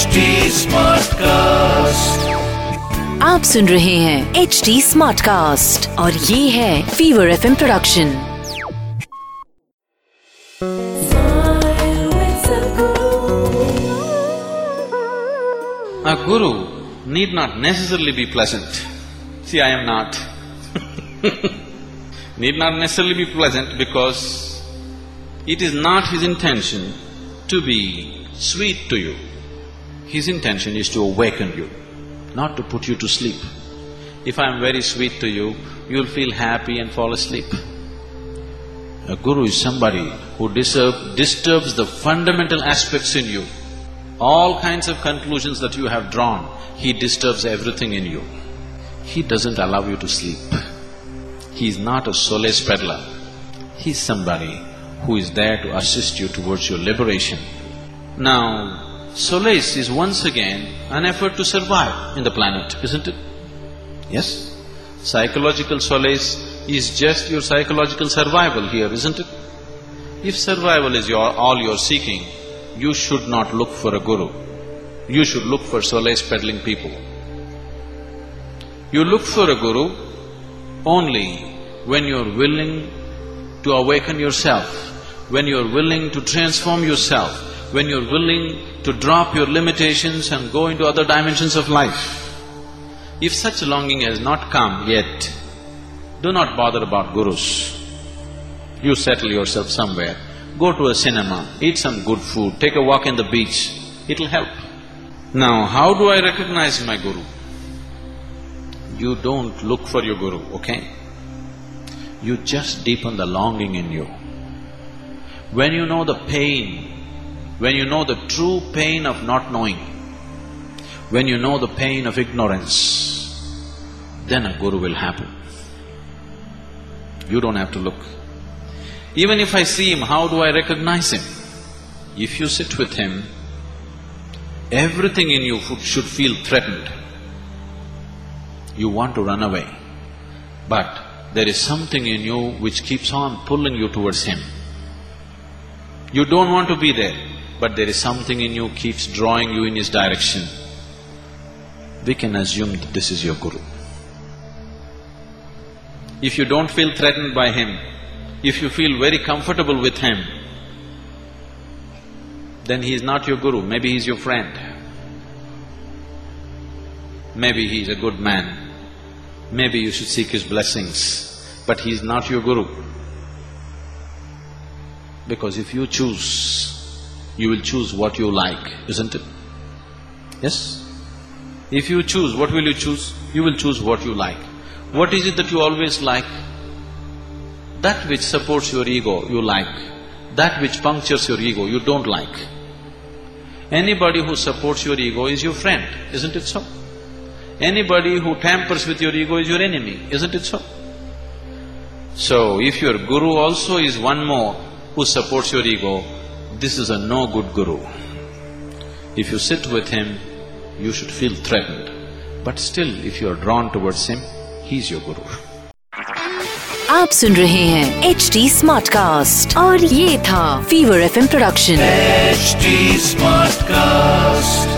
HD Smartcast. आप सुन रहे हैं एच डी स्मार्ट कास्ट और ये है fever F production A guru need not necessarily be pleasant. See, I am not. need not necessarily be pleasant because it is not his intention to be sweet to you. His intention is to awaken you, not to put you to sleep. If I am very sweet to you, you'll feel happy and fall asleep. A guru is somebody who disturb, disturbs the fundamental aspects in you. All kinds of conclusions that you have drawn, he disturbs everything in you. He doesn't allow you to sleep. He is not a solace peddler. He is somebody who is there to assist you towards your liberation. Now, solace is once again an effort to survive in the planet, isn't it? Yes? Psychological solace is just your psychological survival here, isn't it? If survival is your… all you're seeking, you should not look for a guru. You should look for solace peddling people. You look for a guru only when you're willing to awaken yourself, when you're willing to transform yourself, when you're willing to drop your limitations and go into other dimensions of life. If such longing has not come yet, do not bother about gurus. You settle yourself somewhere, go to a cinema, eat some good food, take a walk in the beach, it'll help. Now, how do I recognize my guru? You don't look for your guru, okay? You just deepen the longing in you. When you know the pain, when you know the true pain of not knowing, when you know the pain of ignorance, then a guru will happen. You don't have to look. Even if I see him, how do I recognize him? If you sit with him, everything in you should feel threatened. You want to run away, but there is something in you which keeps on pulling you towards him. You don't want to be there, but there is something in you keeps drawing you in his direction. We can assume that this is your guru. If you don't feel threatened by him, if you feel very comfortable with him, then he is not your guru, maybe he is your friend. Maybe he is a good man, maybe you should seek his blessings, but he is not your guru. Because if you choose, you will choose what you like, isn't it? Yes? If you choose, what will you choose? You will choose what you like. What is it that you always like? That which supports your ego, you like. That which punctures your ego, you don't like. Anybody who supports your ego is your friend, isn't it so? Anybody who tampers with your ego is your enemy, isn't it so? So, if your guru also is one more who supports your ego, this is a no good guru. If you sit with him, you should feel threatened. But still, if you are drawn towards him, he's your guru. आप सुन रहे हैं H D smart cast और ये था fever F production HD Smartcast.